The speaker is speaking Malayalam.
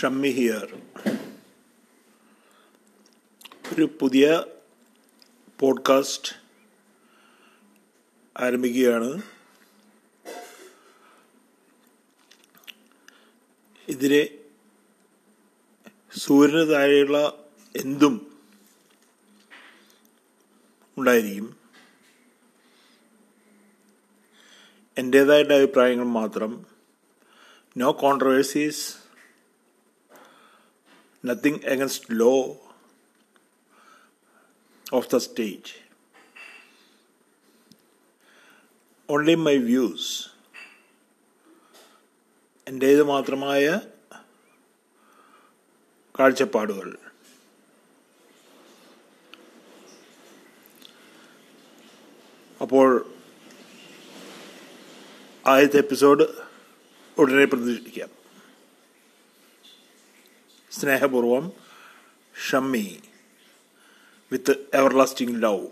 ഷമ്മി ഹിയർ. ഒരു പുതിയ പോഡ്കാസ്റ്റ് ആരംഭിക്കുകയാണ്. ഇതിനെ സൂര്യന് താഴെയുള്ള എന്തും ഉണ്ടായിരിക്കും. എന്റേതായിട്ട് അഭിപ്രായങ്ങൾ മാത്രം. No controversies nothing against law of the state. Only my views. എന്റേത് മാത്രമായ കാഴ്ചപ്പാടുകൾ അപ്പോൾ ആദ്യത്തെ എപ്പിസോഡ് ഉടനെ പ്രതീക്ഷിക്കാം സ്നേഹപൂർവം ഷമ്മി വിത്ത് എവർലാസ്റ്റിംഗ് ലവ്